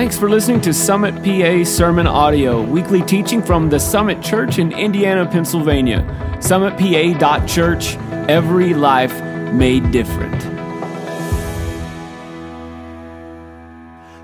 Thanks for listening to Summit PA Sermon Audio, weekly teaching from the Summit Church in Indiana, Pennsylvania. SummitPA.church, every life made different.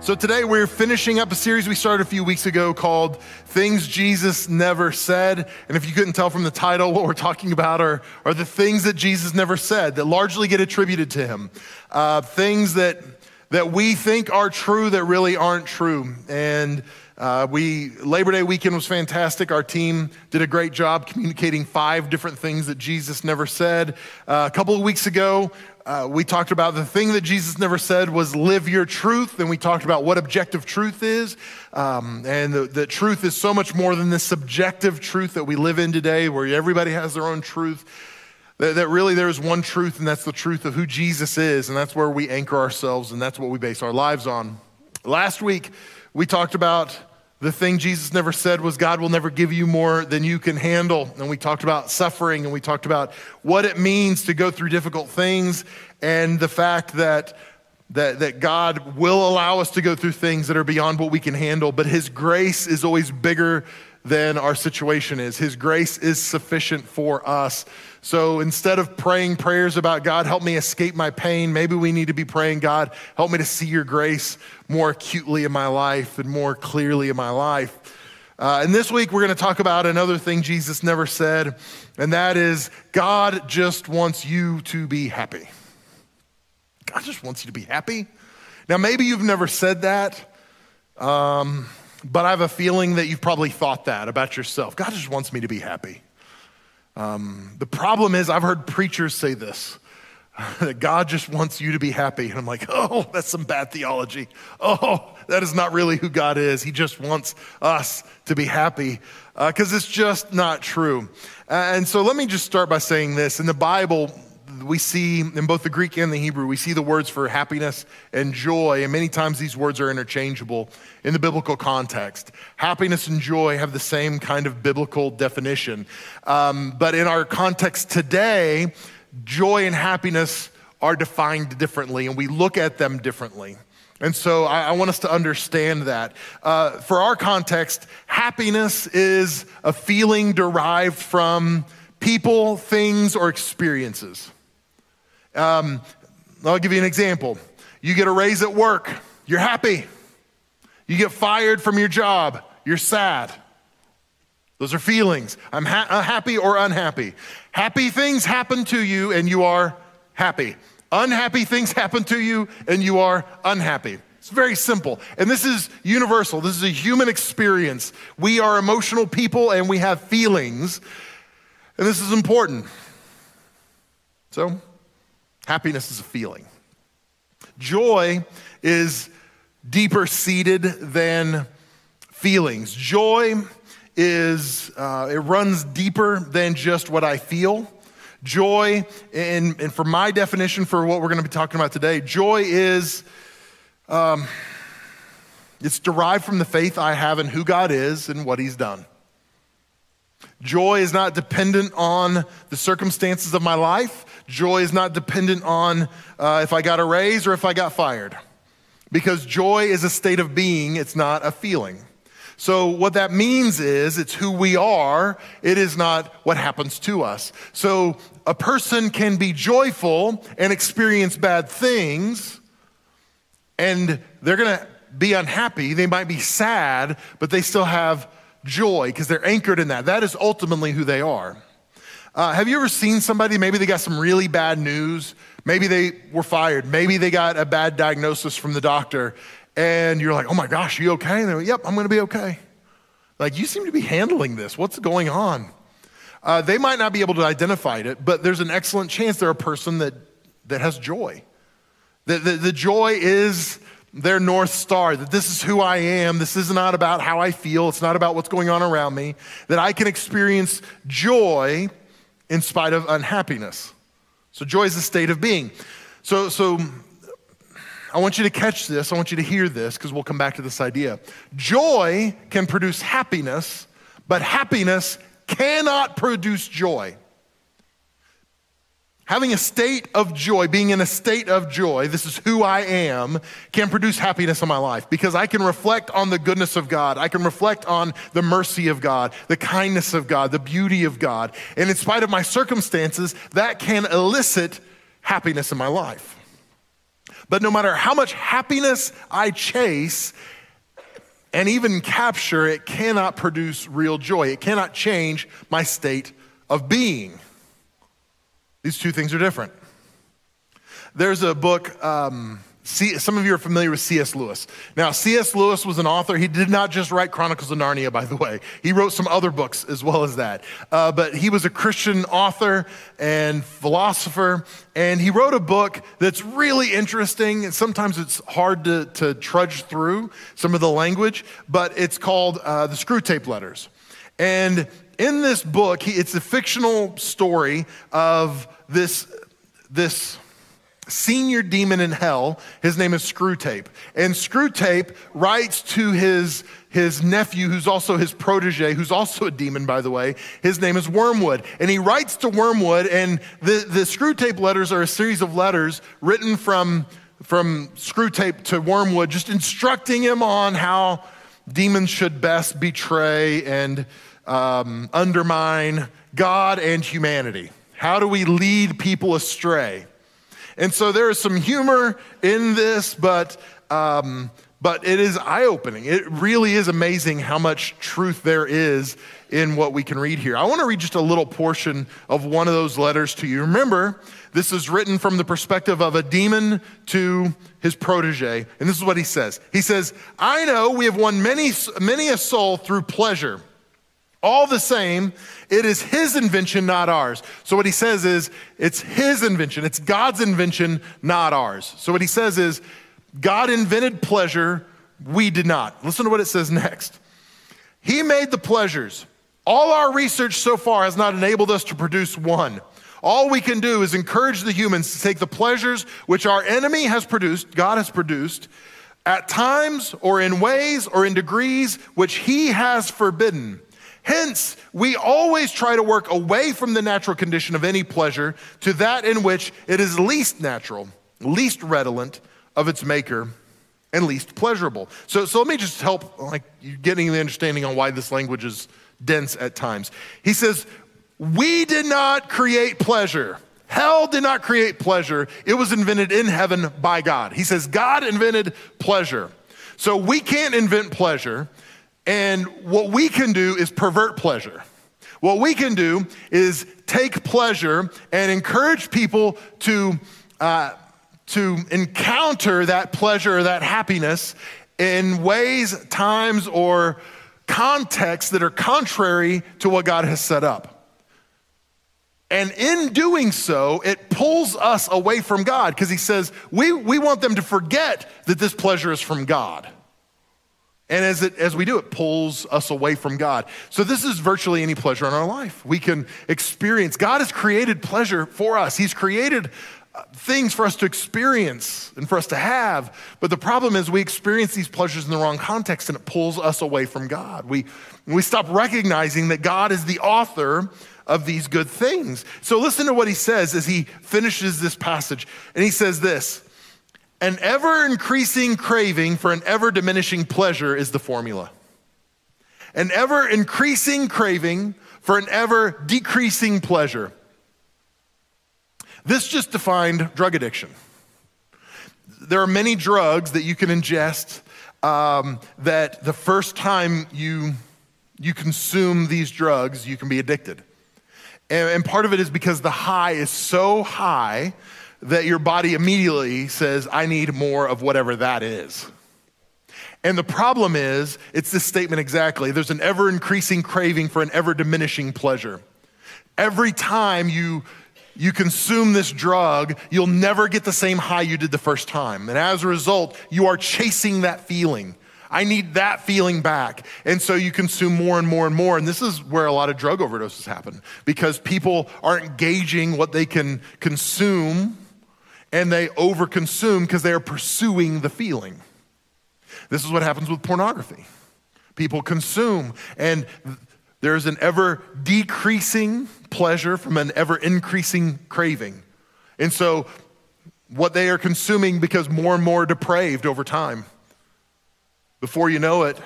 So today we're finishing up a series we started a few weeks ago called Things Jesus Never Said. And if you couldn't tell from the title, what we're talking about are, are the things that Jesus never said that largely get attributed to him. Uh, things that, that we think are true that really aren't true. And uh, we Labor Day weekend was fantastic. Our team did a great job communicating five different things that Jesus never said. Uh, a couple of weeks ago, uh, we talked about the thing that Jesus never said was live your truth. And we talked about what objective truth is. Um, and the, the truth is so much more than the subjective truth that we live in today, where everybody has their own truth. That, that really there is one truth, and that's the truth of who Jesus is. And that's where we anchor ourselves, and that's what we base our lives on. Last week, we talked about the thing Jesus never said was, God will never give you more than you can handle. And we talked about suffering and we talked about what it means to go through difficult things and the fact that, that, that God will allow us to go through things that are beyond what we can handle, but His grace is always bigger than our situation is. His grace is sufficient for us. So instead of praying prayers about God, help me escape my pain, maybe we need to be praying, God, help me to see your grace more acutely in my life and more clearly in my life. Uh, and this week, we're going to talk about another thing Jesus never said, and that is God just wants you to be happy. God just wants you to be happy. Now, maybe you've never said that. Um, but I have a feeling that you've probably thought that about yourself. God just wants me to be happy. Um, the problem is, I've heard preachers say this that God just wants you to be happy. And I'm like, oh, that's some bad theology. Oh, that is not really who God is. He just wants us to be happy because uh, it's just not true. and so let me just start by saying this. In the Bible, we see in both the Greek and the Hebrew, we see the words for happiness and joy, and many times these words are interchangeable in the biblical context. Happiness and joy have the same kind of biblical definition. Um, but in our context today, joy and happiness are defined differently, and we look at them differently. And so I, I want us to understand that. Uh, for our context, happiness is a feeling derived from people, things, or experiences. Um, I'll give you an example. You get a raise at work, you're happy. You get fired from your job, you're sad. Those are feelings. I'm ha- uh, happy or unhappy. Happy things happen to you and you are happy. Unhappy things happen to you and you are unhappy. It's very simple. And this is universal. This is a human experience. We are emotional people and we have feelings. And this is important. So, Happiness is a feeling. Joy is deeper seated than feelings. Joy is, uh, it runs deeper than just what I feel. Joy, and, and for my definition for what we're going to be talking about today, joy is, um, it's derived from the faith I have in who God is and what He's done. Joy is not dependent on the circumstances of my life. Joy is not dependent on uh, if I got a raise or if I got fired. Because joy is a state of being, it's not a feeling. So, what that means is it's who we are, it is not what happens to us. So, a person can be joyful and experience bad things, and they're gonna be unhappy. They might be sad, but they still have joy because they're anchored in that. That is ultimately who they are. Uh, have you ever seen somebody, maybe they got some really bad news, maybe they were fired, maybe they got a bad diagnosis from the doctor, and you're like, oh my gosh, you okay? And they're like, yep, I'm gonna be okay. Like, you seem to be handling this. What's going on? Uh, they might not be able to identify it, but there's an excellent chance they're a person that, that has joy. The, the, the joy is their North Star, that this is who I am. This is not about how I feel. It's not about what's going on around me. That I can experience joy in spite of unhappiness. So joy is a state of being. So, so I want you to catch this. I want you to hear this because we'll come back to this idea. Joy can produce happiness, but happiness cannot produce joy. Having a state of joy, being in a state of joy, this is who I am, can produce happiness in my life because I can reflect on the goodness of God. I can reflect on the mercy of God, the kindness of God, the beauty of God. And in spite of my circumstances, that can elicit happiness in my life. But no matter how much happiness I chase and even capture, it cannot produce real joy. It cannot change my state of being. These two things are different. There's a book, um, C, some of you are familiar with C.S. Lewis. Now, C.S. Lewis was an author. He did not just write Chronicles of Narnia, by the way. He wrote some other books as well as that. Uh, but he was a Christian author and philosopher, and he wrote a book that's really interesting. And sometimes it's hard to, to trudge through some of the language, but it's called uh, The Screwtape Letters. And in this book, he, it's a fictional story of this, this senior demon in hell. His name is Screwtape. And Screwtape writes to his, his nephew, who's also his protege, who's also a demon, by the way. His name is Wormwood. And he writes to Wormwood, and the, the Screwtape letters are a series of letters written from, from Screwtape to Wormwood, just instructing him on how demons should best betray and um, undermine God and humanity. How do we lead people astray? And so there is some humor in this, but, um, but it is eye opening. It really is amazing how much truth there is in what we can read here. I want to read just a little portion of one of those letters to you. Remember, this is written from the perspective of a demon to his protege. And this is what he says He says, I know we have won many, many a soul through pleasure all the same, it is his invention, not ours. So, what he says is, it's his invention. It's God's invention, not ours. So, what he says is, God invented pleasure, we did not. Listen to what it says next. He made the pleasures. All our research so far has not enabled us to produce one. All we can do is encourage the humans to take the pleasures which our enemy has produced, God has produced, at times or in ways or in degrees which he has forbidden Hence, we always try to work away from the natural condition of any pleasure to that in which it is least natural, least redolent of its maker, and least pleasurable. So, so let me just help like getting the understanding on why this language is dense at times. He says, We did not create pleasure. Hell did not create pleasure. It was invented in heaven by God. He says, God invented pleasure. So we can't invent pleasure. And what we can do is pervert pleasure. What we can do is take pleasure and encourage people to, uh, to encounter that pleasure or that happiness in ways, times, or contexts that are contrary to what God has set up. And in doing so, it pulls us away from God because He says, we, we want them to forget that this pleasure is from God. And as, it, as we do, it pulls us away from God. So, this is virtually any pleasure in our life. We can experience, God has created pleasure for us. He's created uh, things for us to experience and for us to have. But the problem is, we experience these pleasures in the wrong context and it pulls us away from God. We, we stop recognizing that God is the author of these good things. So, listen to what he says as he finishes this passage. And he says this. An ever increasing craving for an ever diminishing pleasure is the formula. An ever increasing craving for an ever decreasing pleasure. This just defined drug addiction. There are many drugs that you can ingest um, that the first time you, you consume these drugs, you can be addicted. And, and part of it is because the high is so high that your body immediately says, I need more of whatever that is. And the problem is, it's this statement exactly there's an ever increasing craving for an ever diminishing pleasure. Every time you, you consume this drug, you'll never get the same high you did the first time. And as a result, you are chasing that feeling. I need that feeling back. And so you consume more and more and more. And this is where a lot of drug overdoses happen because people aren't gauging what they can consume and they overconsume because they are pursuing the feeling. This is what happens with pornography. People consume, and there's an ever decreasing pleasure from an ever increasing craving And so, what they are consuming becomes more and more depraved over time. Before you know it,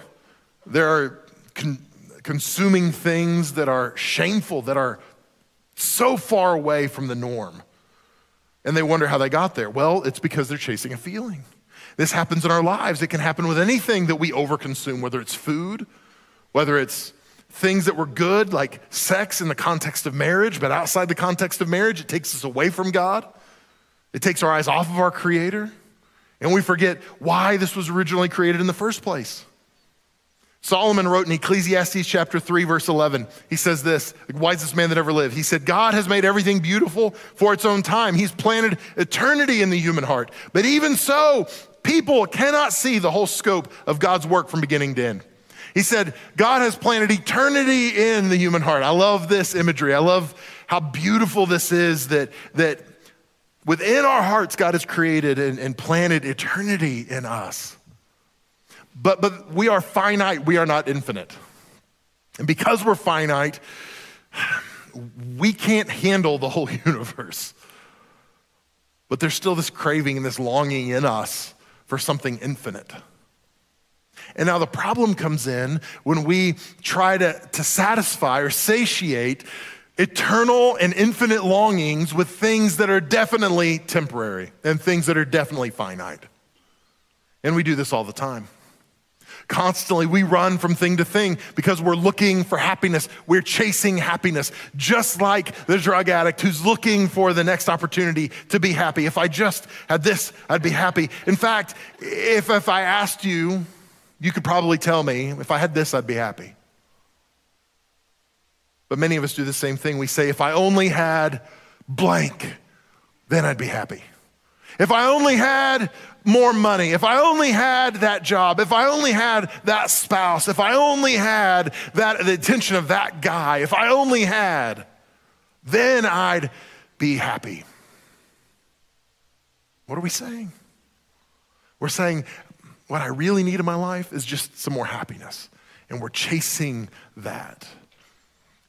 they are con- consuming things that are shameful, that are so far away from the norm. And they wonder how they got there. Well, it's because they're chasing a feeling. This happens in our lives. It can happen with anything that we overconsume, whether it's food, whether it's things that were good, like sex in the context of marriage, but outside the context of marriage, it takes us away from God. It takes our eyes off of our Creator. And we forget why this was originally created in the first place. Solomon wrote in Ecclesiastes chapter 3, verse 11, he says this, wisest man that ever lived. He said, God has made everything beautiful for its own time. He's planted eternity in the human heart. But even so, people cannot see the whole scope of God's work from beginning to end. He said, God has planted eternity in the human heart. I love this imagery. I love how beautiful this is that, that within our hearts, God has created and, and planted eternity in us. But, but we are finite, we are not infinite. And because we're finite, we can't handle the whole universe. But there's still this craving and this longing in us for something infinite. And now the problem comes in when we try to, to satisfy or satiate eternal and infinite longings with things that are definitely temporary and things that are definitely finite. And we do this all the time. Constantly, we run from thing to thing because we're looking for happiness. We're chasing happiness, just like the drug addict who's looking for the next opportunity to be happy. If I just had this, I'd be happy. In fact, if, if I asked you, you could probably tell me, if I had this, I'd be happy. But many of us do the same thing. We say, if I only had blank, then I'd be happy. If I only had more money, if I only had that job, if I only had that spouse, if I only had that the attention of that guy, if I only had, then I'd be happy. What are we saying? We're saying what I really need in my life is just some more happiness. And we're chasing that.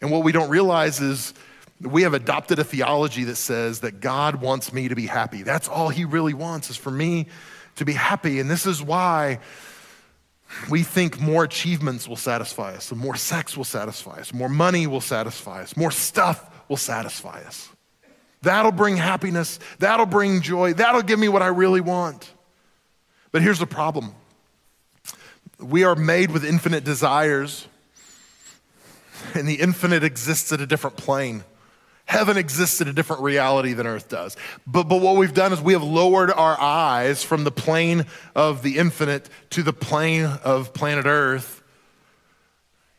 And what we don't realize is we have adopted a theology that says that God wants me to be happy. That's all He really wants is for me to be happy. And this is why we think more achievements will satisfy us, more sex will satisfy us, more money will satisfy us, more stuff will satisfy us. That'll bring happiness, that'll bring joy, that'll give me what I really want. But here's the problem we are made with infinite desires, and the infinite exists at a different plane. Heaven exists in a different reality than earth does. But, but what we've done is we have lowered our eyes from the plane of the infinite to the plane of planet earth.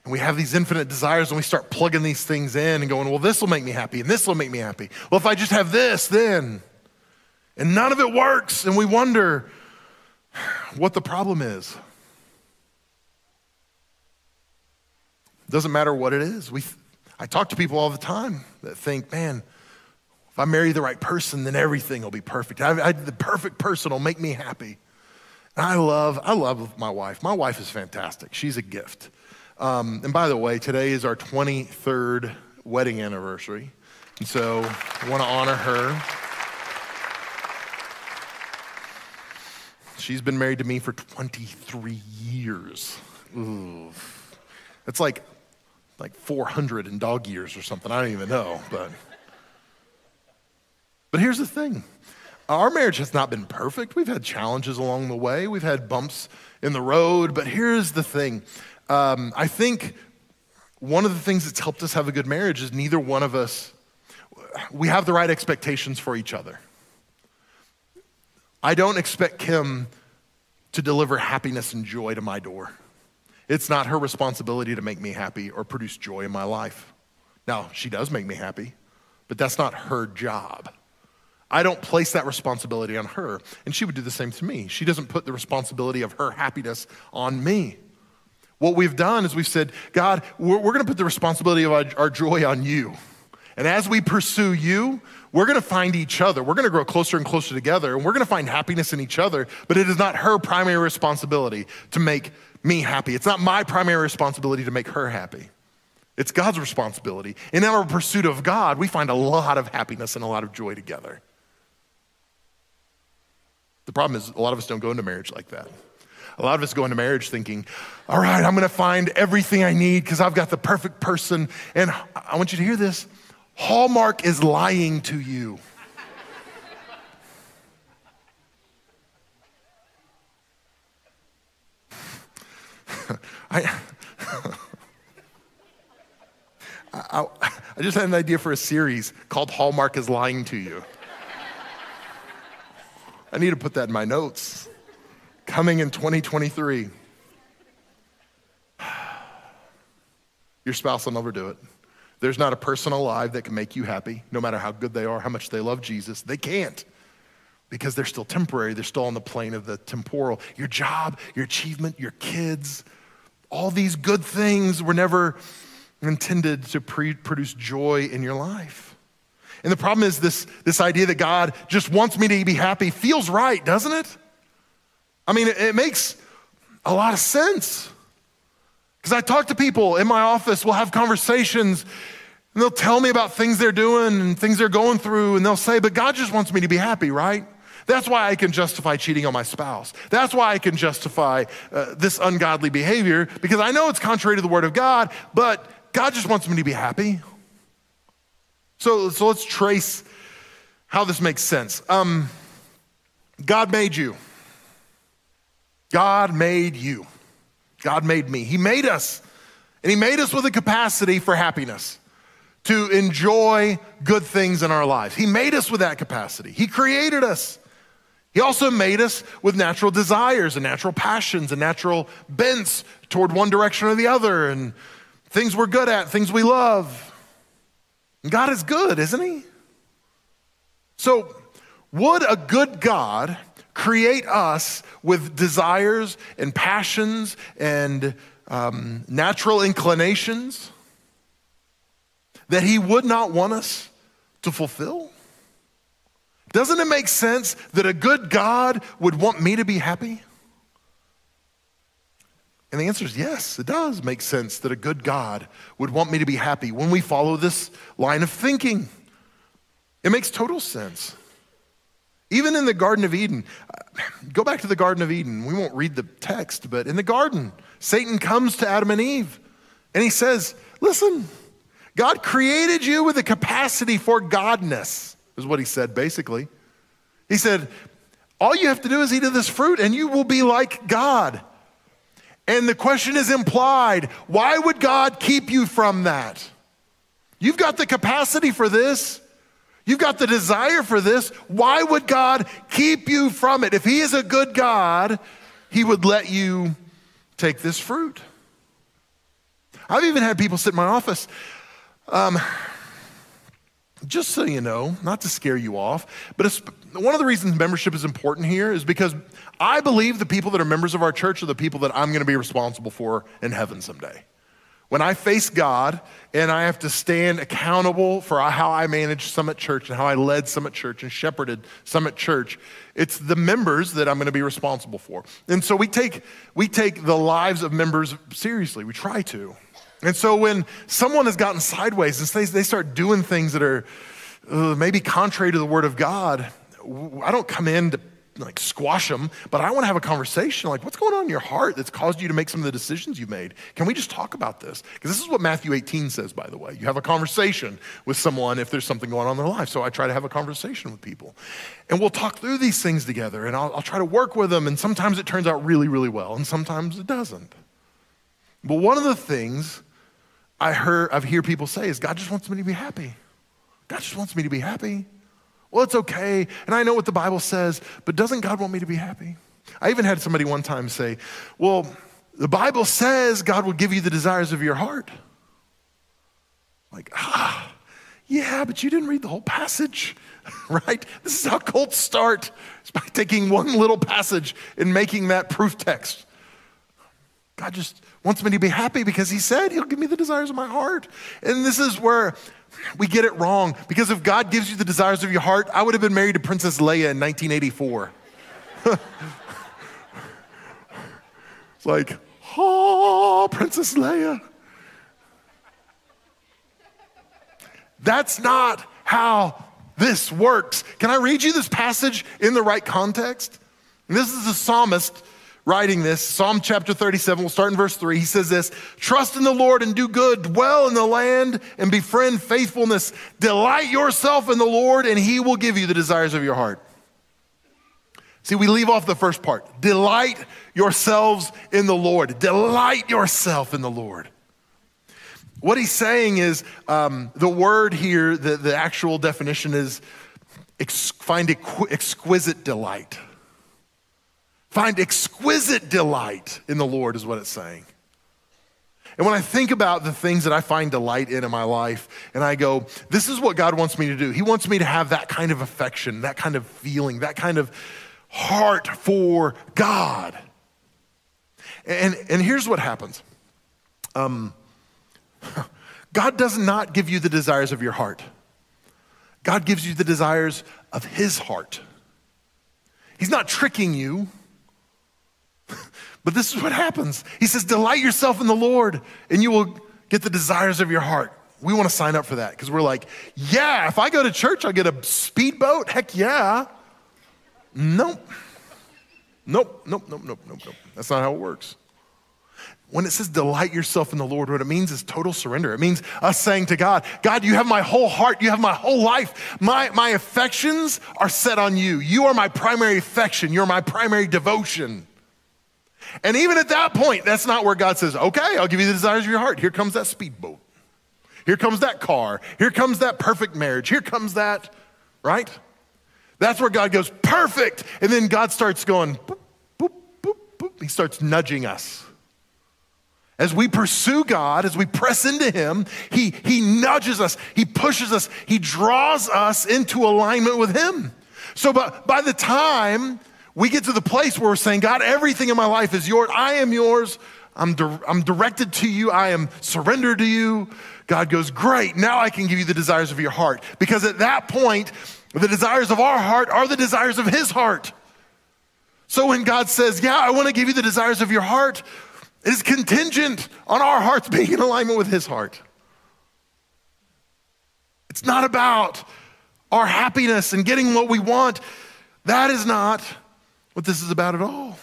And we have these infinite desires and we start plugging these things in and going, well, this will make me happy and this will make me happy. Well, if I just have this, then. And none of it works. And we wonder what the problem is. Doesn't matter what it is. We, I talk to people all the time that think, man, if I marry the right person, then everything will be perfect. I, I, the perfect person will make me happy. And I love, I love my wife. My wife is fantastic. She's a gift. Um, and by the way, today is our 23rd wedding anniversary. And so I want to honor her. She's been married to me for 23 years. Ooh. It's like like 400 in dog years or something. I don't even know, but but here's the thing. Our marriage has not been perfect. We've had challenges along the way. We've had bumps in the road, but here's the thing. Um, I think one of the things that's helped us have a good marriage is neither one of us we have the right expectations for each other. I don't expect Kim to deliver happiness and joy to my door. It's not her responsibility to make me happy or produce joy in my life. Now, she does make me happy, but that's not her job. I don't place that responsibility on her. And she would do the same to me. She doesn't put the responsibility of her happiness on me. What we've done is we've said, God, we're, we're going to put the responsibility of our, our joy on you. And as we pursue you, we're going to find each other. We're going to grow closer and closer together, and we're going to find happiness in each other. But it is not her primary responsibility to make me happy. It's not my primary responsibility to make her happy. It's God's responsibility. In our pursuit of God, we find a lot of happiness and a lot of joy together. The problem is, a lot of us don't go into marriage like that. A lot of us go into marriage thinking, all right, I'm gonna find everything I need because I've got the perfect person. And I want you to hear this Hallmark is lying to you. I, I, I, just had an idea for a series called Hallmark is Lying to You. I need to put that in my notes. Coming in 2023. Your spouse will never do it. There's not a person alive that can make you happy, no matter how good they are, how much they love Jesus. They can't because they're still temporary. They're still on the plane of the temporal. Your job, your achievement, your kids, all these good things were never intended to pre- produce joy in your life. And the problem is this, this idea that God just wants me to be happy feels right, doesn't it? I mean, it, it makes a lot of sense. Because I talk to people in my office, we'll have conversations, and they'll tell me about things they're doing and things they're going through, and they'll say, But God just wants me to be happy, right? That's why I can justify cheating on my spouse. That's why I can justify uh, this ungodly behavior because I know it's contrary to the word of God, but God just wants me to be happy. So, so let's trace how this makes sense. Um, God made you. God made you. God made me. He made us. And He made us with a capacity for happiness to enjoy good things in our lives. He made us with that capacity. He created us. He also made us with natural desires and natural passions and natural bents toward one direction or the other and things we're good at, things we love. And God is good, isn't He? So, would a good God create us with desires and passions and um, natural inclinations that He would not want us to fulfill? Doesn't it make sense that a good God would want me to be happy? And the answer is yes, it does make sense that a good God would want me to be happy when we follow this line of thinking. It makes total sense. Even in the Garden of Eden, go back to the Garden of Eden. We won't read the text, but in the garden, Satan comes to Adam and Eve and he says, Listen, God created you with a capacity for godness is what he said basically. He said, All you have to do is eat of this fruit and you will be like God. And the question is implied why would God keep you from that? You've got the capacity for this. You've got the desire for this. Why would God keep you from it? If He is a good God, He would let you take this fruit. I've even had people sit in my office. Um, just so you know, not to scare you off, but one of the reasons membership is important here is because I believe the people that are members of our church are the people that I'm going to be responsible for in heaven someday. When I face God and I have to stand accountable for how I managed Summit Church and how I led Summit Church and shepherded Summit Church, it's the members that I'm going to be responsible for. And so we take, we take the lives of members seriously. We try to. And so when someone has gotten sideways and they, they start doing things that are uh, maybe contrary to the word of God, I don't come in to like squash them, but I want to have a conversation like, what's going on in your heart that's caused you to make some of the decisions you've made? Can we just talk about this? Because this is what Matthew 18 says, by the way. You have a conversation with someone if there's something going on in their life. So I try to have a conversation with people. And we'll talk through these things together, and I'll, I'll try to work with them. And sometimes it turns out really, really well, and sometimes it doesn't. But one of the things I heard, I hear people say is God just wants me to be happy. God just wants me to be happy. Well, it's okay, and I know what the Bible says, but doesn't God want me to be happy? I even had somebody one time say, Well, the Bible says God will give you the desires of your heart. Like, ah, yeah, but you didn't read the whole passage, right? This is how cults start. It's by taking one little passage and making that proof text. God just wants me to be happy because He said He'll give me the desires of my heart. And this is where we get it wrong because if God gives you the desires of your heart, I would have been married to Princess Leia in 1984. it's like, oh, Princess Leia. That's not how this works. Can I read you this passage in the right context? And this is the psalmist writing this. Psalm chapter 37, we'll start in verse 3. He says this Trust in the Lord and do good, dwell in the land and befriend faithfulness. Delight yourself in the Lord, and he will give you the desires of your heart. See, we leave off the first part. Delight yourselves in the Lord. Delight yourself in the Lord. What he's saying is um, the word here, the, the actual definition is ex- find equ- exquisite delight. Find exquisite delight in the Lord, is what it's saying. And when I think about the things that I find delight in in my life, and I go, this is what God wants me to do. He wants me to have that kind of affection, that kind of feeling, that kind of heart for God. And, and here's what happens um, God does not give you the desires of your heart, God gives you the desires of His heart. He's not tricking you. But this is what happens. He says, Delight yourself in the Lord, and you will get the desires of your heart. We want to sign up for that because we're like, Yeah, if I go to church, I'll get a speedboat. Heck yeah. Nope. Nope, nope, nope, nope, nope, nope. That's not how it works. When it says delight yourself in the Lord, what it means is total surrender. It means us saying to God, God, you have my whole heart, you have my whole life. My, my affections are set on you. You are my primary affection, you're my primary devotion. And even at that point, that's not where God says, okay, I'll give you the desires of your heart. Here comes that speedboat. Here comes that car. Here comes that perfect marriage. Here comes that, right? That's where God goes, perfect. And then God starts going, boop, boop, boop, boop. He starts nudging us. As we pursue God, as we press into Him, He, he nudges us, He pushes us, He draws us into alignment with Him. So by, by the time we get to the place where we're saying, God, everything in my life is yours. I am yours. I'm, di- I'm directed to you. I am surrendered to you. God goes, Great, now I can give you the desires of your heart. Because at that point, the desires of our heart are the desires of his heart. So when God says, Yeah, I want to give you the desires of your heart, it is contingent on our hearts being in alignment with his heart. It's not about our happiness and getting what we want. That is not what this is about at all.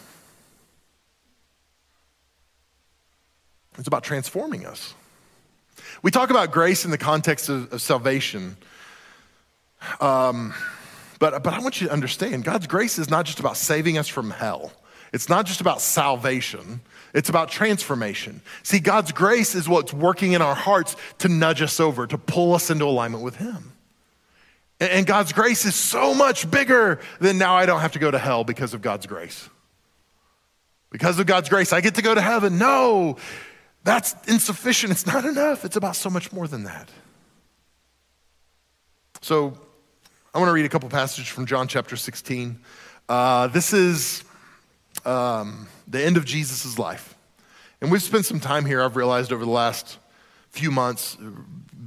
It's about transforming us. We talk about grace in the context of, of salvation. Um, but, but I want you to understand God's grace is not just about saving us from hell, it's not just about salvation, it's about transformation. See, God's grace is what's working in our hearts to nudge us over, to pull us into alignment with Him. And God's grace is so much bigger than now I don't have to go to hell because of God's grace. Because of God's grace, I get to go to heaven. No, that's insufficient. It's not enough. It's about so much more than that. So I want to read a couple passages from John chapter 16. Uh, this is um, the end of Jesus' life. And we've spent some time here, I've realized, over the last few months,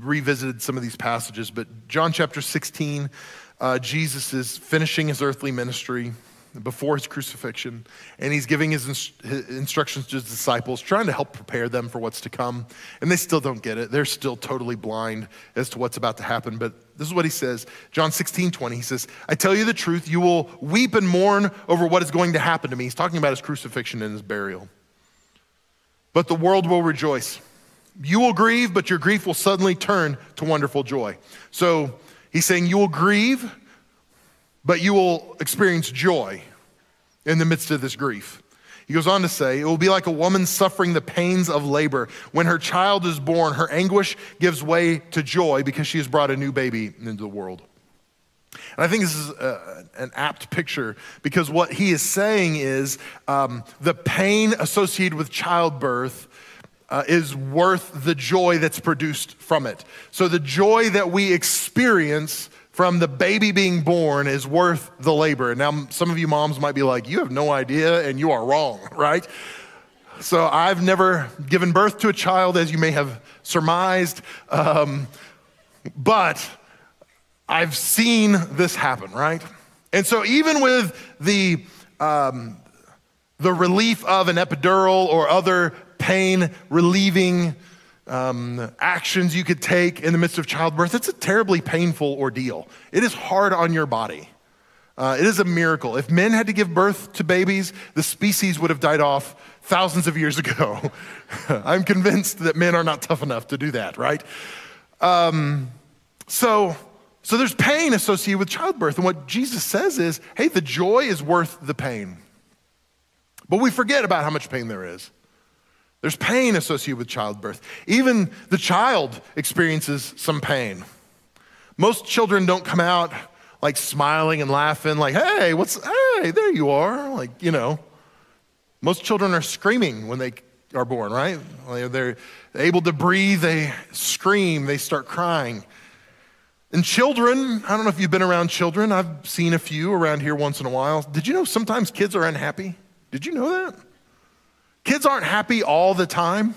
revisited some of these passages, but John chapter 16, uh, Jesus is finishing his earthly ministry before his crucifixion, and he's giving his, his, instructions to his disciples, trying to help prepare them for what's to come. And they still don't get it. They're still totally blind as to what's about to happen. But this is what he says John 16, 20. He says, I tell you the truth, you will weep and mourn over what is going to happen to me. He's talking about his crucifixion and his burial. But the world will rejoice. You will grieve, but your grief will suddenly turn to wonderful joy. So he's saying you will grieve, but you will experience joy in the midst of this grief. He goes on to say, It will be like a woman suffering the pains of labor. When her child is born, her anguish gives way to joy because she has brought a new baby into the world. And I think this is a, an apt picture because what he is saying is um, the pain associated with childbirth uh, is worth the joy that's produced from it. So the joy that we experience from the baby being born is worth the labor. And now some of you moms might be like, you have no idea and you are wrong, right? So I've never given birth to a child, as you may have surmised, um, but I've seen this happen, right? And so even with the um, the relief of an epidural or other pain relieving um, actions you could take in the midst of childbirth, it's a terribly painful ordeal. It is hard on your body. Uh, it is a miracle. If men had to give birth to babies, the species would have died off thousands of years ago. I'm convinced that men are not tough enough to do that, right? Um, so, so there's pain associated with childbirth. And what Jesus says is hey, the joy is worth the pain. But we forget about how much pain there is. There's pain associated with childbirth. Even the child experiences some pain. Most children don't come out like smiling and laughing, like, hey, what's, hey, there you are. Like, you know, most children are screaming when they are born, right? They're able to breathe, they scream, they start crying. And children, I don't know if you've been around children, I've seen a few around here once in a while. Did you know sometimes kids are unhappy? Did you know that? Kids aren't happy all the time.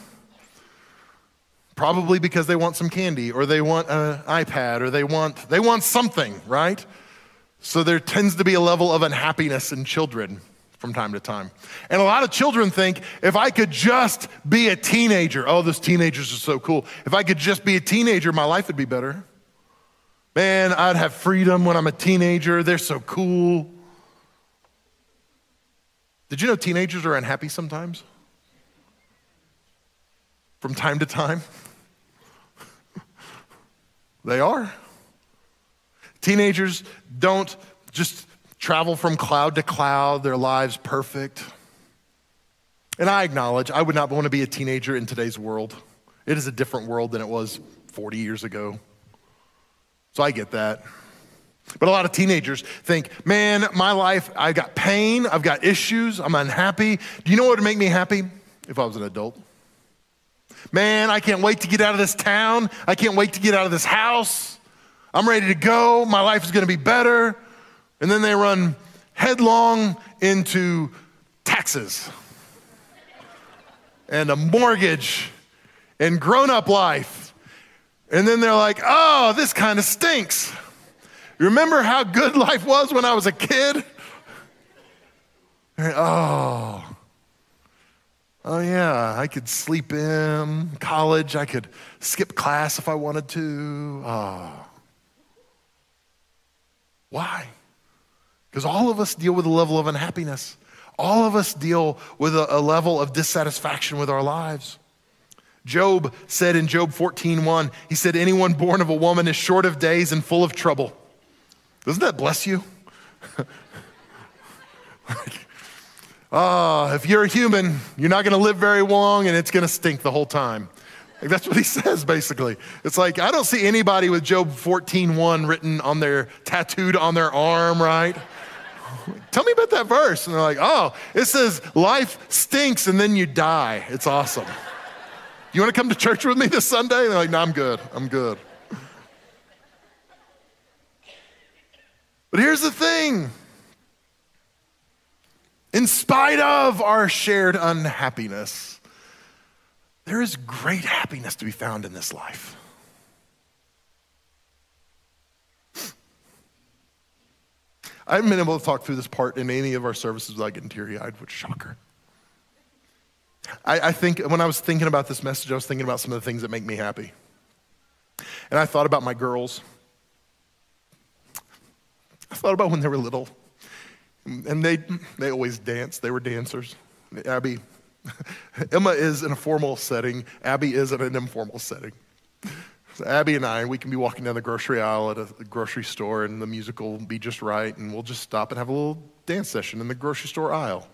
Probably because they want some candy or they want an iPad or they want, they want something, right? So there tends to be a level of unhappiness in children from time to time. And a lot of children think if I could just be a teenager, oh, those teenagers are so cool. If I could just be a teenager, my life would be better. Man, I'd have freedom when I'm a teenager. They're so cool. Did you know teenagers are unhappy sometimes? From time to time? they are. Teenagers don't just travel from cloud to cloud, their lives perfect. And I acknowledge I would not want to be a teenager in today's world. It is a different world than it was 40 years ago. So I get that. But a lot of teenagers think, man, my life, I've got pain, I've got issues, I'm unhappy. Do you know what would make me happy if I was an adult? Man, I can't wait to get out of this town. I can't wait to get out of this house. I'm ready to go. My life is going to be better. And then they run headlong into taxes and a mortgage and grown up life. And then they're like, oh, this kind of stinks. Remember how good life was when I was a kid? Oh, I could sleep in college. I could skip class if I wanted to. Oh. Why? Because all of us deal with a level of unhappiness. All of us deal with a, a level of dissatisfaction with our lives. Job said in Job 14:1, he said, Anyone born of a woman is short of days and full of trouble. Doesn't that bless you? like, oh, if you're a human, you're not going to live very long and it's going to stink the whole time. Like that's what he says basically. It's like I don't see anybody with Job 14:1 written on their tattooed on their arm, right? Tell me about that verse. And they're like, "Oh, it says life stinks and then you die." It's awesome. You want to come to church with me this Sunday? And they're like, "No, I'm good. I'm good." But here's the thing in spite of our shared unhappiness, there is great happiness to be found in this life. I haven't been able to talk through this part in any of our services without getting teary eyed, which shocker. I, I think when I was thinking about this message, I was thinking about some of the things that make me happy. And I thought about my girls. I thought about when they were little. And they, they always danced, they were dancers. Abby, Emma is in a formal setting, Abby is in an informal setting. So Abby and I, we can be walking down the grocery aisle at a grocery store, and the music will be just right, and we'll just stop and have a little dance session in the grocery store aisle.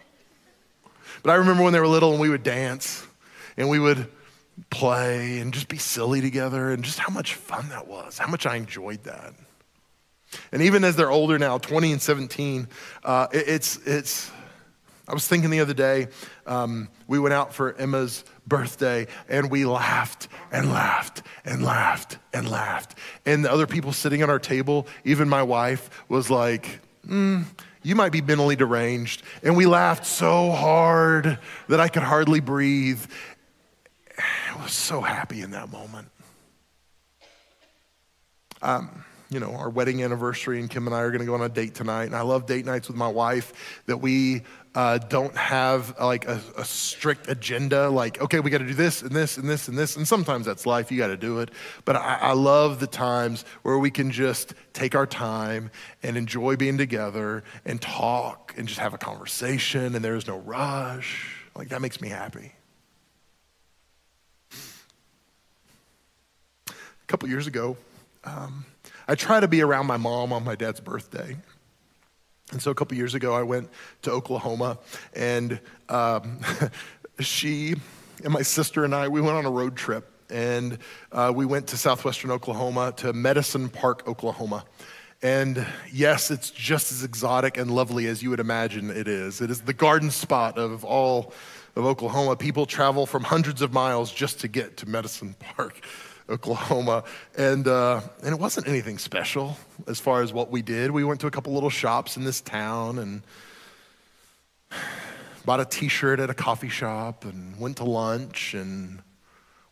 But I remember when they were little and we would dance, and we would play and just be silly together, and just how much fun that was, how much I enjoyed that. And even as they're older now, 20 and 17, uh, it, it's, it's, I was thinking the other day, um, we went out for Emma's birthday and we laughed and laughed and laughed and laughed. And the other people sitting at our table, even my wife, was like, mm, you might be mentally deranged. And we laughed so hard that I could hardly breathe. I was so happy in that moment. Um, you know, our wedding anniversary, and Kim and I are going to go on a date tonight. And I love date nights with my wife that we uh, don't have uh, like a, a, strict agenda, like, okay, we got to do this and this and this and this. And sometimes that's life, you got to do it. But I, I love the times where we can just take our time and enjoy being together and talk and just have a conversation and there's no rush. Like, that makes me happy. A couple years ago, um, I try to be around my mom on my dad's birthday. And so a couple years ago, I went to Oklahoma, and um, she and my sister and I, we went on a road trip. And uh, we went to southwestern Oklahoma to Medicine Park, Oklahoma. And yes, it's just as exotic and lovely as you would imagine it is. It is the garden spot of all of Oklahoma. People travel from hundreds of miles just to get to Medicine Park. Oklahoma. And, uh, and it wasn't anything special as far as what we did. We went to a couple little shops in this town and bought a t shirt at a coffee shop and went to lunch and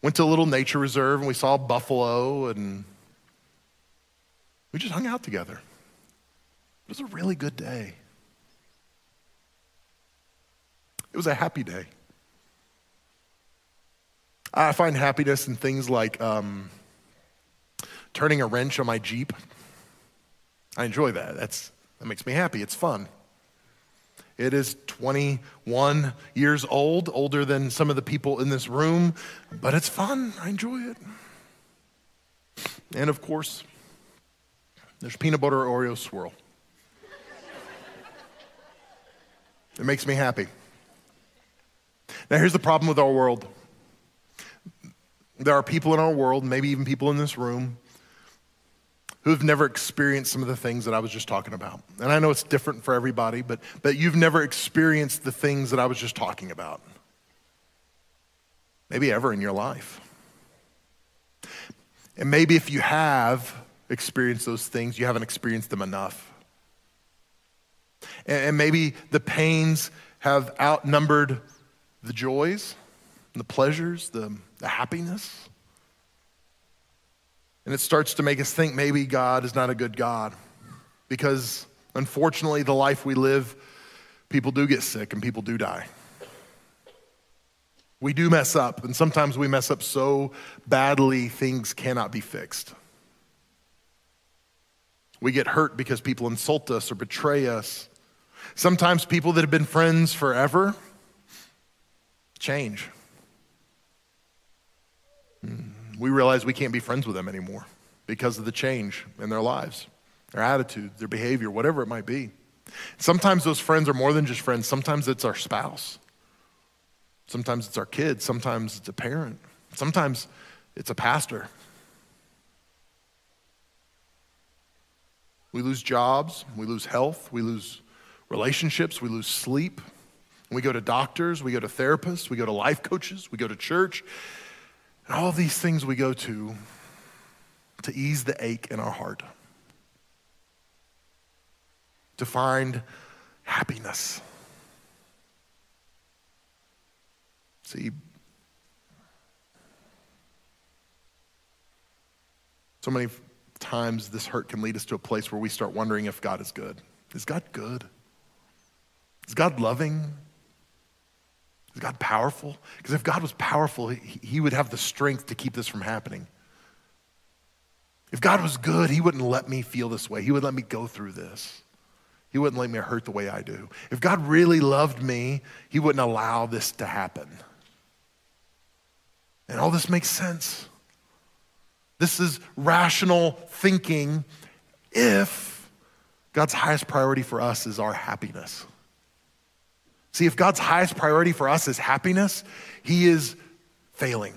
went to a little nature reserve and we saw buffalo and we just hung out together. It was a really good day. It was a happy day. I find happiness in things like um, turning a wrench on my Jeep. I enjoy that. That's, that makes me happy. It's fun. It is 21 years old, older than some of the people in this room, but it's fun. I enjoy it. And of course, there's peanut butter Oreo swirl. It makes me happy. Now, here's the problem with our world there are people in our world, maybe even people in this room, who have never experienced some of the things that I was just talking about. And I know it's different for everybody, but, but you've never experienced the things that I was just talking about. Maybe ever in your life. And maybe if you have experienced those things, you haven't experienced them enough. And, and maybe the pains have outnumbered the joys the pleasures, the the happiness. And it starts to make us think maybe God is not a good God because unfortunately, the life we live, people do get sick and people do die. We do mess up, and sometimes we mess up so badly things cannot be fixed. We get hurt because people insult us or betray us. Sometimes people that have been friends forever change. Mm. We realize we can't be friends with them anymore because of the change in their lives, their attitude, their behavior, whatever it might be. Sometimes those friends are more than just friends. Sometimes it's our spouse. Sometimes it's our kids. Sometimes it's a parent. Sometimes it's a pastor. We lose jobs, we lose health, we lose relationships, we lose sleep. We go to doctors, we go to therapists, we go to life coaches, we go to church, and all these things we go to to ease the ache in our heart, to find happiness. See, so many times this hurt can lead us to a place where we start wondering if God is good. Is God good? Is God loving? Is God powerful? Because if God was powerful, he, he would have the strength to keep this from happening. If God was good, He wouldn't let me feel this way. He would let me go through this. He wouldn't let me hurt the way I do. If God really loved me, He wouldn't allow this to happen. And all this makes sense. This is rational thinking if God's highest priority for us is our happiness. See, if God's highest priority for us is happiness, He is failing.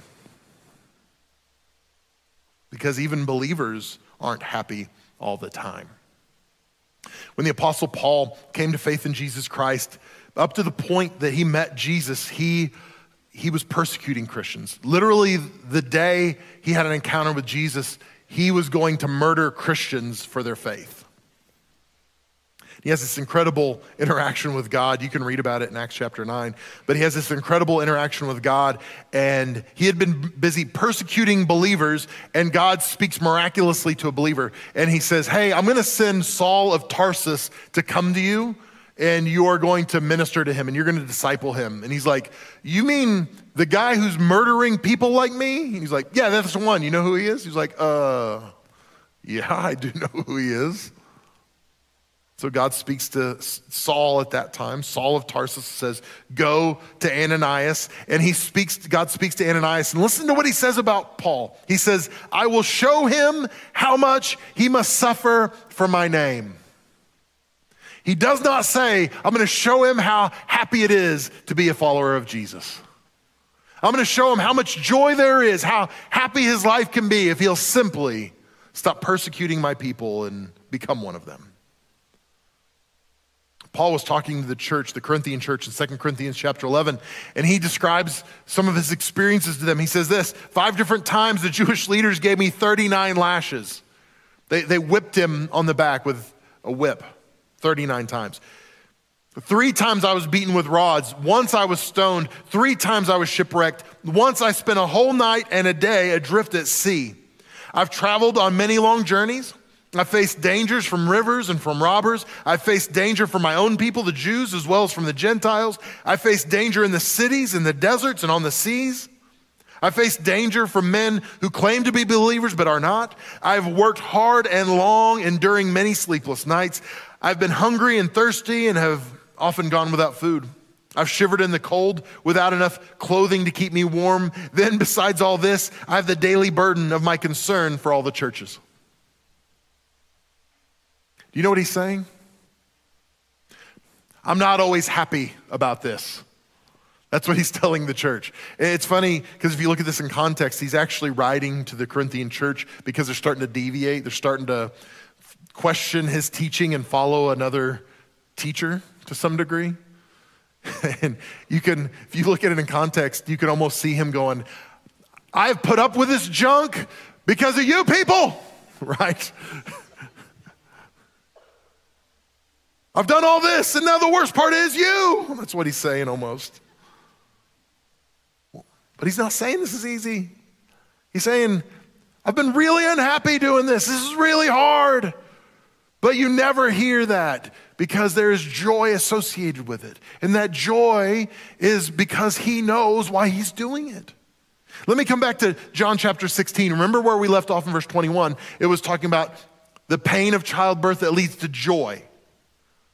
Because even believers aren't happy all the time. When the Apostle Paul came to faith in Jesus Christ, up to the point that he met Jesus, he, he was persecuting Christians. Literally, the day he had an encounter with Jesus, he was going to murder Christians for their faith. He has this incredible interaction with God. You can read about it in Acts chapter 9. But he has this incredible interaction with God, and he had been busy persecuting believers, and God speaks miraculously to a believer. And he says, Hey, I'm going to send Saul of Tarsus to come to you, and you are going to minister to him and you're going to disciple him. And he's like, You mean the guy who's murdering people like me? And he's like, Yeah, that's the one. You know who he is? He's like, Uh, yeah, I do know who he is. So God speaks to Saul at that time. Saul of Tarsus says, Go to Ananias. And he speaks, God speaks to Ananias. And listen to what he says about Paul. He says, I will show him how much he must suffer for my name. He does not say, I'm going to show him how happy it is to be a follower of Jesus. I'm going to show him how much joy there is, how happy his life can be if he'll simply stop persecuting my people and become one of them. Paul was talking to the church, the Corinthian church in 2 Corinthians chapter 11, and he describes some of his experiences to them. He says this Five different times the Jewish leaders gave me 39 lashes. They, they whipped him on the back with a whip 39 times. Three times I was beaten with rods. Once I was stoned. Three times I was shipwrecked. Once I spent a whole night and a day adrift at sea. I've traveled on many long journeys. I faced dangers from rivers and from robbers. I faced danger from my own people, the Jews, as well as from the Gentiles. I faced danger in the cities, in the deserts, and on the seas. I faced danger from men who claim to be believers but are not. I've worked hard and long, enduring many sleepless nights. I've been hungry and thirsty and have often gone without food. I've shivered in the cold without enough clothing to keep me warm. Then, besides all this, I have the daily burden of my concern for all the churches. Do you know what he's saying? I'm not always happy about this. That's what he's telling the church. It's funny because if you look at this in context, he's actually writing to the Corinthian church because they're starting to deviate. They're starting to question his teaching and follow another teacher to some degree. and you can, if you look at it in context, you can almost see him going, I've put up with this junk because of you people, right? I've done all this, and now the worst part is you. That's what he's saying almost. But he's not saying this is easy. He's saying, I've been really unhappy doing this. This is really hard. But you never hear that because there is joy associated with it. And that joy is because he knows why he's doing it. Let me come back to John chapter 16. Remember where we left off in verse 21? It was talking about the pain of childbirth that leads to joy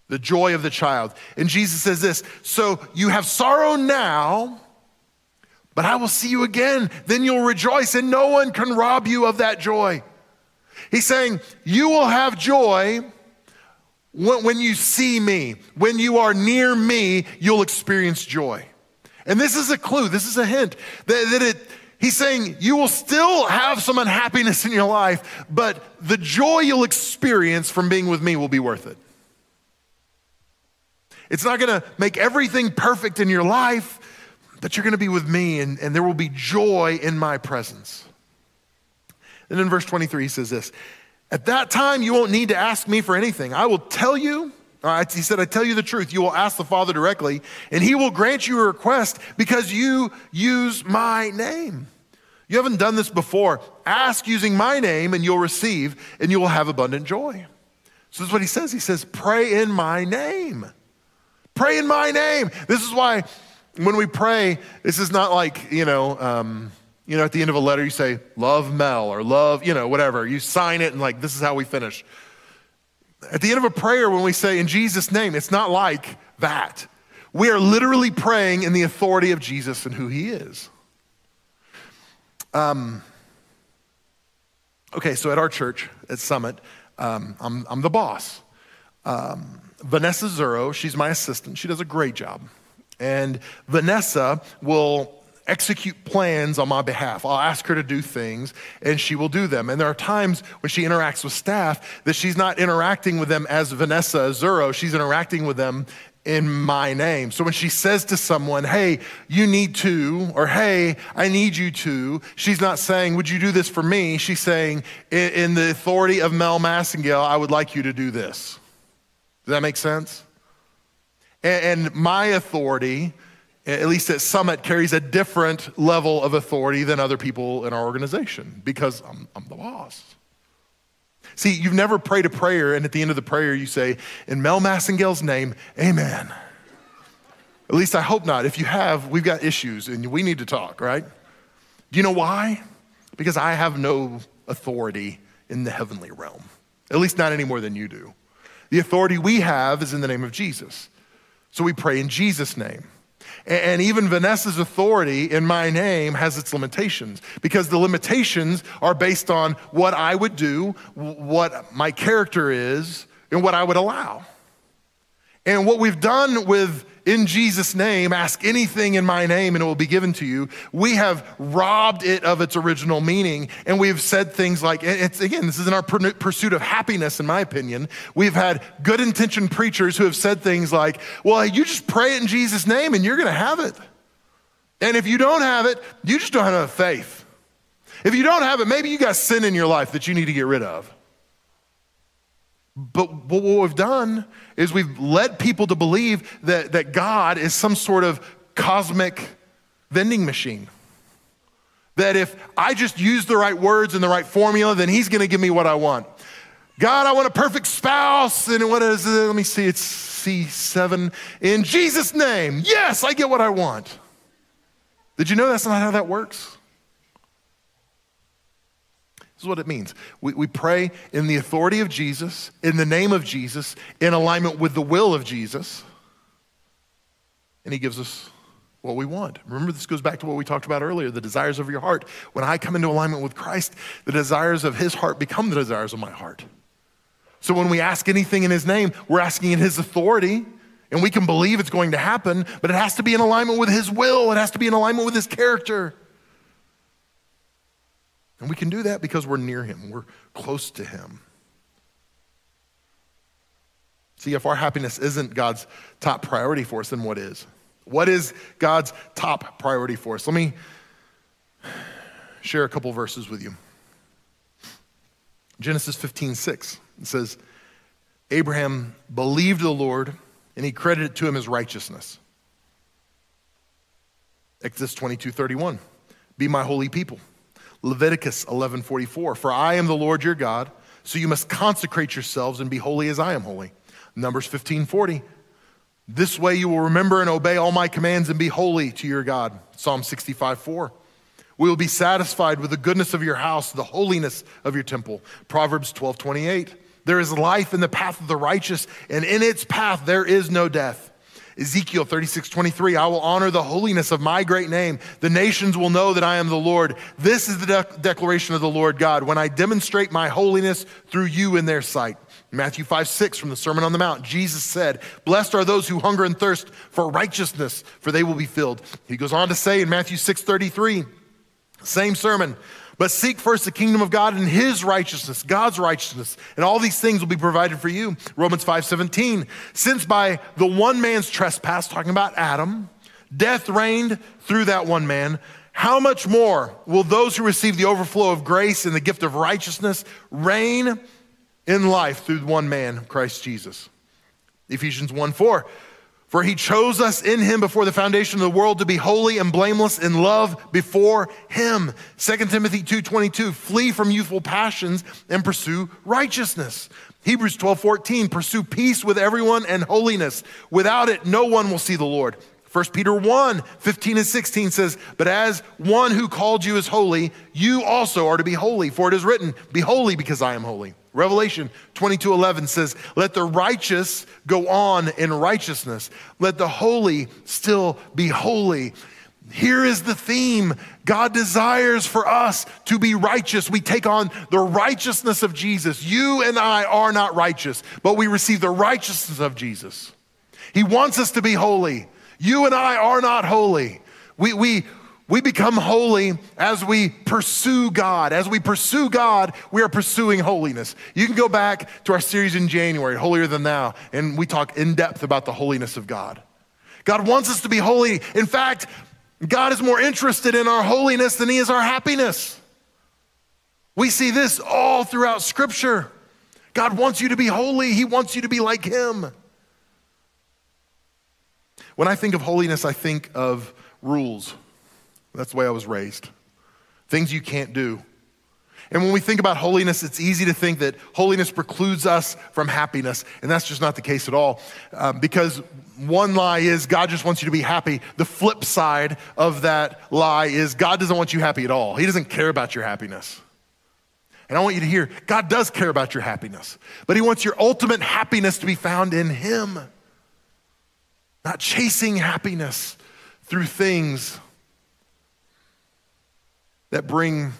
the joy of the child. And Jesus says this So you have sorrow now, but I will see you again. Then you'll rejoice, and no one can rob you of that joy. He's saying, You will have joy when, you see me. When you are near me, you'll experience joy. And this is a clue, this is a hint that, that it, He's saying you will still have some unhappiness in your life, but the joy you'll experience from being with me will be worth it. It's not going to make everything perfect in your life, but you're going to be with me and, and there will be joy in my presence. And in verse 23, he says this At that time, you won't need to ask me for anything. I will tell you. He said, I tell you the truth. You will ask the Father directly, and he will grant you a request because you use my name. You haven't done this before. Ask using my name, and you'll receive, and you will have abundant joy. So this is what he says. He says, Pray in my name. Pray in my name. This is why when we pray, this is not like, you know, um, you know, at the end of a letter, you say, love Mel or love, you know, whatever. You sign it and like, this is how we finish. At the end of a prayer, when we say in Jesus' name, it's not like that. We are literally praying in the authority of Jesus and who he is. Um, okay, so at our church, at Summit, um, I'm, I'm the boss. Um, Vanessa Zuro, she's my assistant. She does a great job. And Vanessa will execute plans on my behalf. I'll ask her to do things and she will do them. And there are times when she interacts with staff that she's not interacting with them as Vanessa Zuro, she's interacting with them in my name. So when she says to someone, hey, you need to, or hey, I need you to, she's not saying, would you do this for me? She's saying, in, the authority of Mel Massengale, I would like you to do this. Does that make sense? And, and my authority, at least at Summit, carries a different level of authority than other people in our organization because I'm, I'm the boss. See, you've never prayed a prayer, and at the end of the prayer, you say, In Mel Massengale's name, amen. At least I hope not. If you have, we've got issues and we need to talk, right? Do you know why? Because I have no authority in the heavenly realm, at least not any more than you do. The authority we have is in the name of Jesus. So we pray in Jesus' name. And even Vanessa's authority in my name has its limitations because the limitations are based on what I would do, what my character is, and what I would allow. And what we've done with in Jesus' name, ask anything in my name and it will be given to you. We have robbed it of its original meaning. And we've said things like, it's again, this is in our pursuit of happiness, in my opinion. We've had good intentioned preachers who have said things like, well, you just pray it in Jesus' name and you're going to have it. And if you don't have it, you just don't have enough faith. If you don't have it, maybe you got sin in your life that you need to get rid of. But what we've done is we've led people to believe that, that God is some sort of cosmic vending machine. That if I just use the right words and the right formula, then He's gonna give me what I want. God, I want a perfect spouse. And what is it? Let me see, it's C7. In Jesus' name, yes, I get what I want. Did you know that's not how that works? This is what it means. We, we pray in the authority of Jesus, in the name of Jesus, in alignment with the will of Jesus, and He gives us what we want. Remember, this goes back to what we talked about earlier the desires of your heart. When I come into alignment with Christ, the desires of His heart become the desires of my heart. So when we ask anything in His name, we're asking in His authority. And we can believe it's going to happen, but it has to be in alignment with His will. It has to be in alignment with His character. And we can do that because we're near Him, we're close to Him. See, if our happiness isn't God's top priority for us, then what is? What is God's top priority for us? Let me share a couple verses with you. Genesis 15, 6. It says, Abraham believed the Lord and he credited to him his righteousness. Exodus 22, 31. Be my holy people. Leviticus 11:44 For I am the Lord your God so you must consecrate yourselves and be holy as I am holy. Numbers 15:40 This way you will remember and obey all my commands and be holy to your God. Psalm 65:4 We will be satisfied with the goodness of your house, the holiness of your temple. Proverbs 12:28 There is life in the path of the righteous and in its path there is no death. Ezekiel 36, 23, I will honor the holiness of my great name. The nations will know that I am the Lord. This is the de- declaration of the Lord God when I demonstrate my holiness through you in their sight. Matthew 5, 6 from the Sermon on the Mount, Jesus said, Blessed are those who hunger and thirst for righteousness, for they will be filled. He goes on to say in Matthew 6, 33, same sermon, but seek first the kingdom of God and his righteousness, God's righteousness, and all these things will be provided for you. Romans 5:17. Since by the one man's trespass, talking about Adam, death reigned through that one man, how much more will those who receive the overflow of grace and the gift of righteousness reign in life through one man, Christ Jesus? Ephesians 1 4. For he chose us in him before the foundation of the world to be holy and blameless in love before him. 2 Timothy 2:22 Flee from youthful passions and pursue righteousness. Hebrews 12:14 Pursue peace with everyone and holiness. Without it no one will see the Lord. 1 Peter 1, 15 and 16 says, But as one who called you is holy, you also are to be holy, for it is written, Be holy because I am holy. Revelation 22 11 says, Let the righteous go on in righteousness, let the holy still be holy. Here is the theme God desires for us to be righteous. We take on the righteousness of Jesus. You and I are not righteous, but we receive the righteousness of Jesus. He wants us to be holy. You and I are not holy. We, we, we become holy as we pursue God. As we pursue God, we are pursuing holiness. You can go back to our series in January, Holier Than Thou, and we talk in depth about the holiness of God. God wants us to be holy. In fact, God is more interested in our holiness than He is our happiness. We see this all throughout Scripture. God wants you to be holy, He wants you to be like Him. When I think of holiness, I think of rules. That's the way I was raised. Things you can't do. And when we think about holiness, it's easy to think that holiness precludes us from happiness. And that's just not the case at all. Um, because one lie is God just wants you to be happy. The flip side of that lie is God doesn't want you happy at all. He doesn't care about your happiness. And I want you to hear God does care about your happiness, but He wants your ultimate happiness to be found in Him, not chasing happiness through things that bring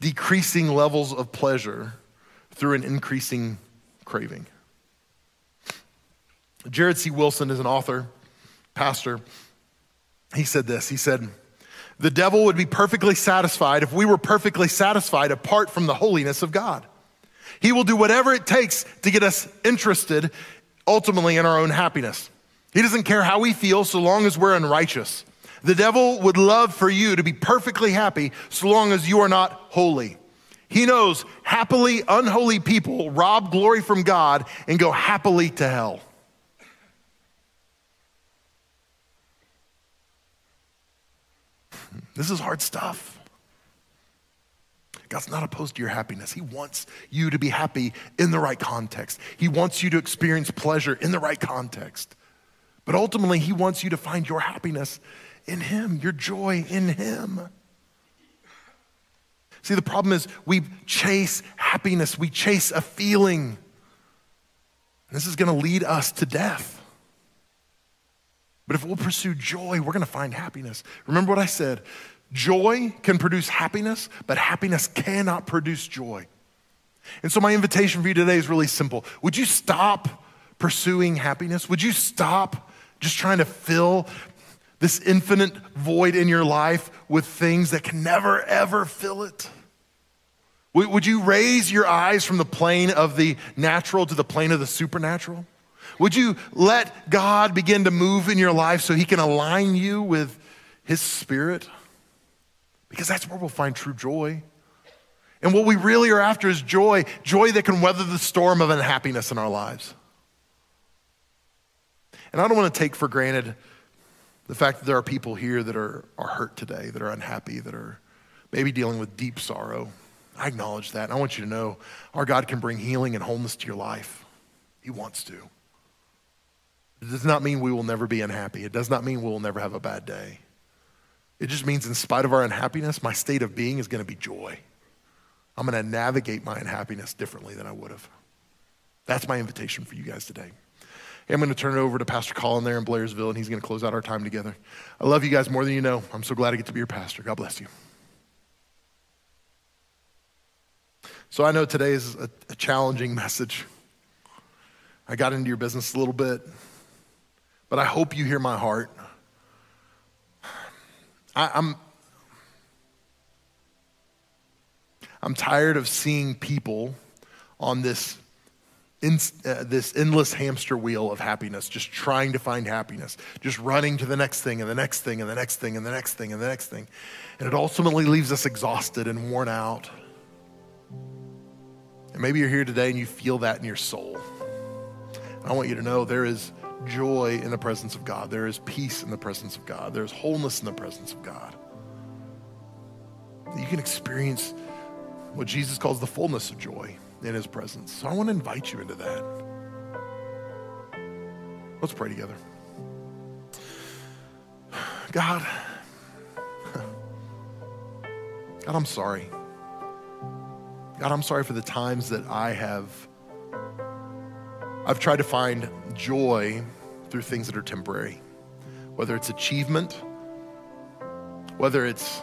decreasing levels of pleasure through an increasing craving. Jared C. Wilson is an author, pastor. He said this He said, The devil would be perfectly satisfied if we were perfectly satisfied apart from the holiness of God. He will do whatever it takes to get us interested ultimately in our own happiness. He doesn't care how we feel so long as we're unrighteous. The devil would love for you to be perfectly happy so long as you are not holy. He knows happily unholy people rob glory from God and go happily to hell. This is hard stuff. God's not opposed to your happiness. He wants you to be happy in the right context. He wants you to experience pleasure in the right context. But ultimately, He wants you to find your happiness in Him, your joy in Him. See, the problem is we chase happiness, we chase a feeling. This is going to lead us to death. But if we'll pursue joy, we're going to find happiness. Remember what I said joy can produce happiness, but happiness cannot produce joy. And so, my invitation for you today is really simple. Would you stop pursuing happiness? Would you stop just trying to fill this infinite void in your life with things that can never, ever fill it? Would you raise your eyes from the plane of the natural to the plane of the supernatural? Would you let God begin to move in your life so he can align you with his spirit? Because that's where we'll find true joy. And what we really are after is joy, joy that can weather the storm of unhappiness in our lives. And I don't want to take for granted the fact that there are people here that are, are hurt today, that are unhappy, that are maybe dealing with deep sorrow. I acknowledge that. And I want you to know our God can bring healing and wholeness to your life. He wants to. It does not mean we will never be unhappy. It does not mean we will never have a bad day. It just means, in spite of our unhappiness, my state of being is going to be joy. I'm going to navigate my unhappiness differently than I would have. That's my invitation for you guys today. I'm going to turn it over to Pastor Colin there in Blairsville, and he's going to close out our time together. I love you guys more than you know. I'm so glad I get to be your pastor. God bless you. So I know today is a, a challenging message. I got into your business a little bit, but I hope you hear my heart. I, I'm, I'm tired of seeing people on this, in, uh, this endless hamster wheel of happiness, just trying to find happiness, just running to the next thing and the next thing and the next thing and the next thing and the next thing. And it ultimately leaves us exhausted and worn out. And maybe you're here today and you feel that in your soul. I want you to know there is joy in the presence of God. There is peace in the presence of God. There's wholeness in the presence of God. You can experience what Jesus calls the fullness of joy in his presence. So I want to invite you into that. Let's pray together. God, God, I'm sorry. God, I'm sorry for the times that I have I've tried to find joy through things that are temporary, whether it's achievement, whether it's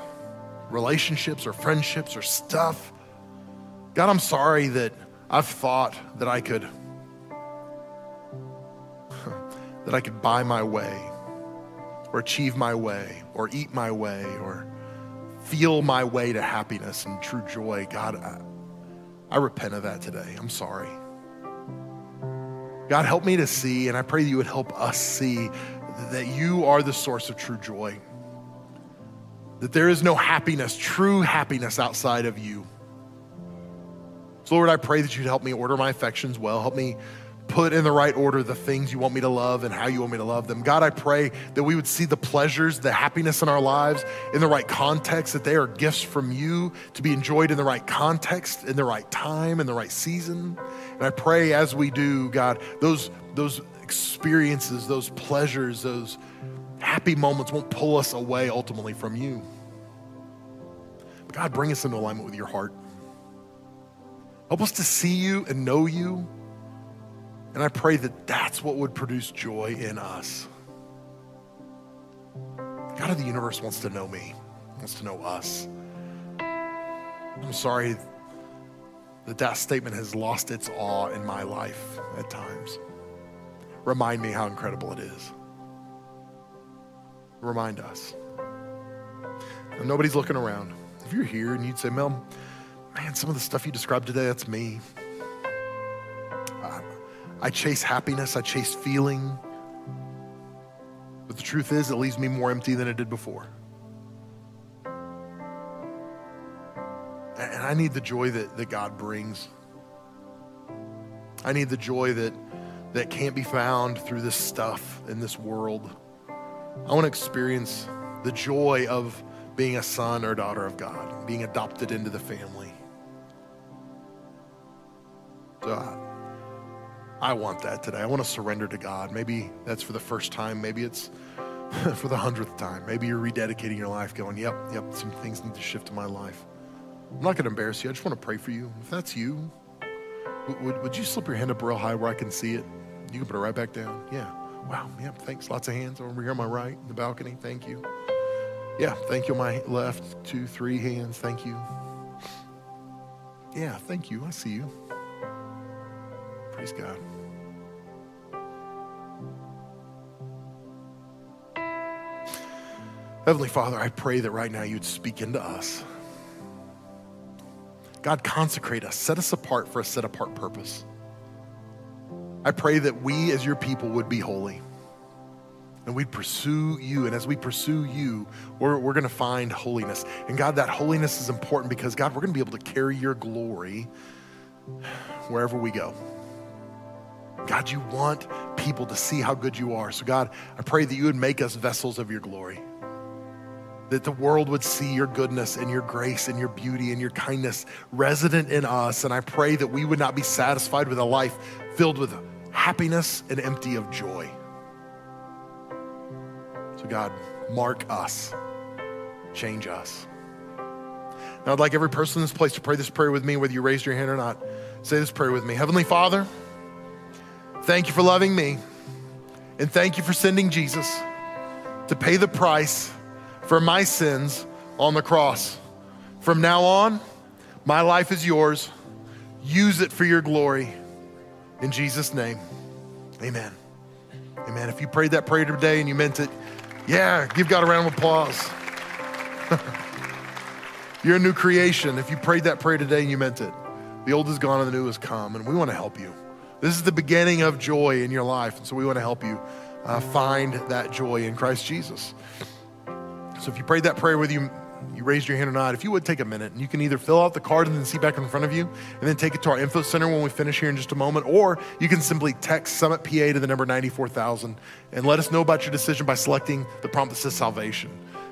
relationships or friendships or stuff. God, I'm sorry that I've thought that I could that I could buy my way or achieve my way or eat my way or feel my way to happiness and true joy. God, I, I repent of that today. I'm sorry. God, help me to see, and I pray that you would help us see that you are the source of true joy. That there is no happiness, true happiness outside of you. Lord, I pray that you'd help me order my affections well. Help me put in the right order the things you want me to love and how you want me to love them. God, I pray that we would see the pleasures, the happiness in our lives in the right context, that they are gifts from you to be enjoyed in the right context, in the right time, in the right season. And I pray as we do, God, those, those experiences, those pleasures, those happy moments won't pull us away ultimately from you. But God, bring us into alignment with your heart. Help us to see you and know you and I pray that that's what would produce joy in us. God of the universe wants to know me, wants to know us. I'm sorry that that statement has lost its awe in my life at times. Remind me how incredible it is. Remind us. Nobody's looking around. If you're here and you'd say, Mel, man, some of the stuff you described today, that's me. I chase happiness, I chase feeling. But the truth is, it leaves me more empty than it did before. And I need the joy that, that God brings. I need the joy that, that can't be found through this stuff in this world. I want to experience the joy of being a son or daughter of God, being adopted into the family. So I want that today. I want to surrender to God. Maybe that's for the first time. Maybe it's for the hundredth time. Maybe you're rededicating your life, going, yep, yep, some things need to shift in my life. I'm not going to embarrass you. I just want to pray for you. If that's you, would, would you slip your hand up real high where I can see it? You can put it right back down. Yeah. Wow. Yeah. Thanks. Lots of hands over here on my right, in the balcony. Thank you. Yeah. Thank you on my left. Two, three hands. Thank you. Yeah. Thank you. I see you. Praise God. Heavenly Father, I pray that right now you'd speak into us. God, consecrate us, set us apart for a set apart purpose. I pray that we as your people would be holy and we'd pursue you. And as we pursue you, we're, we're going to find holiness. And God, that holiness is important because, God, we're going to be able to carry your glory wherever we go. God, you want people to see how good you are. So, God, I pray that you would make us vessels of your glory that the world would see your goodness and your grace and your beauty and your kindness resident in us. And I pray that we would not be satisfied with a life filled with happiness and empty of joy. So, God, mark us, change us. Now, I'd like every person in this place to pray this prayer with me, whether you raised your hand or not. Say this prayer with me Heavenly Father, thank you for loving me, and thank you for sending Jesus to pay the price for my sins on the cross. From now on, my life is yours. Use it for your glory. In Jesus' name, amen. Amen. If you prayed that prayer today and you meant it, yeah, give God a round of applause. You're a new creation if you prayed that prayer today and you meant it. The old is gone and the new has come, and we want to help you. This is the beginning of joy in your life, and so we want to help you uh, find that joy in Christ Jesus. So if you prayed that prayer with you, you raised your hand or not, if you would take a minute and you can either fill out the card and then see back in front of you and then take it to our info center when we finish here in just a moment, or you can simply text Summit PA to the number 94000 and let us know about your decision by selecting the prompt that says salvation.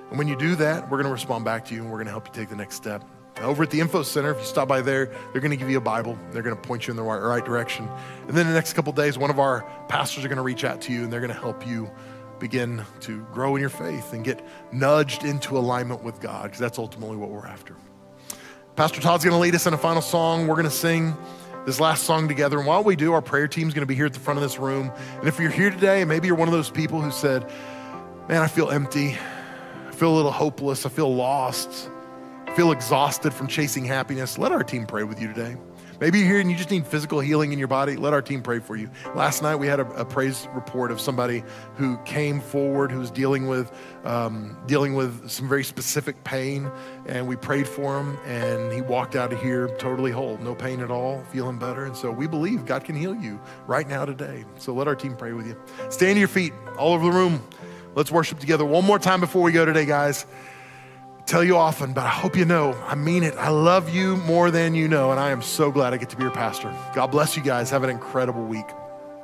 And when you do that, we're going to respond back to you and we're going to help you take the next step. Over at the info center, if you stop by there, they're going to give you a Bible. They're going to point you in the right, right direction. And then the next couple days, one of our pastors are going to reach out to you and they're going to help you begin to grow in your faith and get nudged into alignment with God, because that's ultimately what we're after. Pastor Todd's going to lead us in a final song. We're going to sing this last song together. And while we do, our prayer team's going to be here at the front of this room. And if you're here today, maybe you're one of those people who said, Man, I feel empty. I feel a little hopeless. I feel lost. Feel exhausted from chasing happiness. Let our team pray with you today. Maybe you're here and you just need physical healing in your body. Let our team pray for you. Last night we had a, a praise report of somebody who came forward who was dealing with um, dealing with some very specific pain, and we prayed for him, and he walked out of here totally whole, no pain at all, feeling better. And so we believe God can heal you right now today. So let our team pray with you. Stand to your feet all over the room. Let's worship together one more time before we go today, guys tell you often, but I hope you know I mean it. I love you more than you know, and I am so glad I get to be your pastor. God bless you guys. Have an incredible week.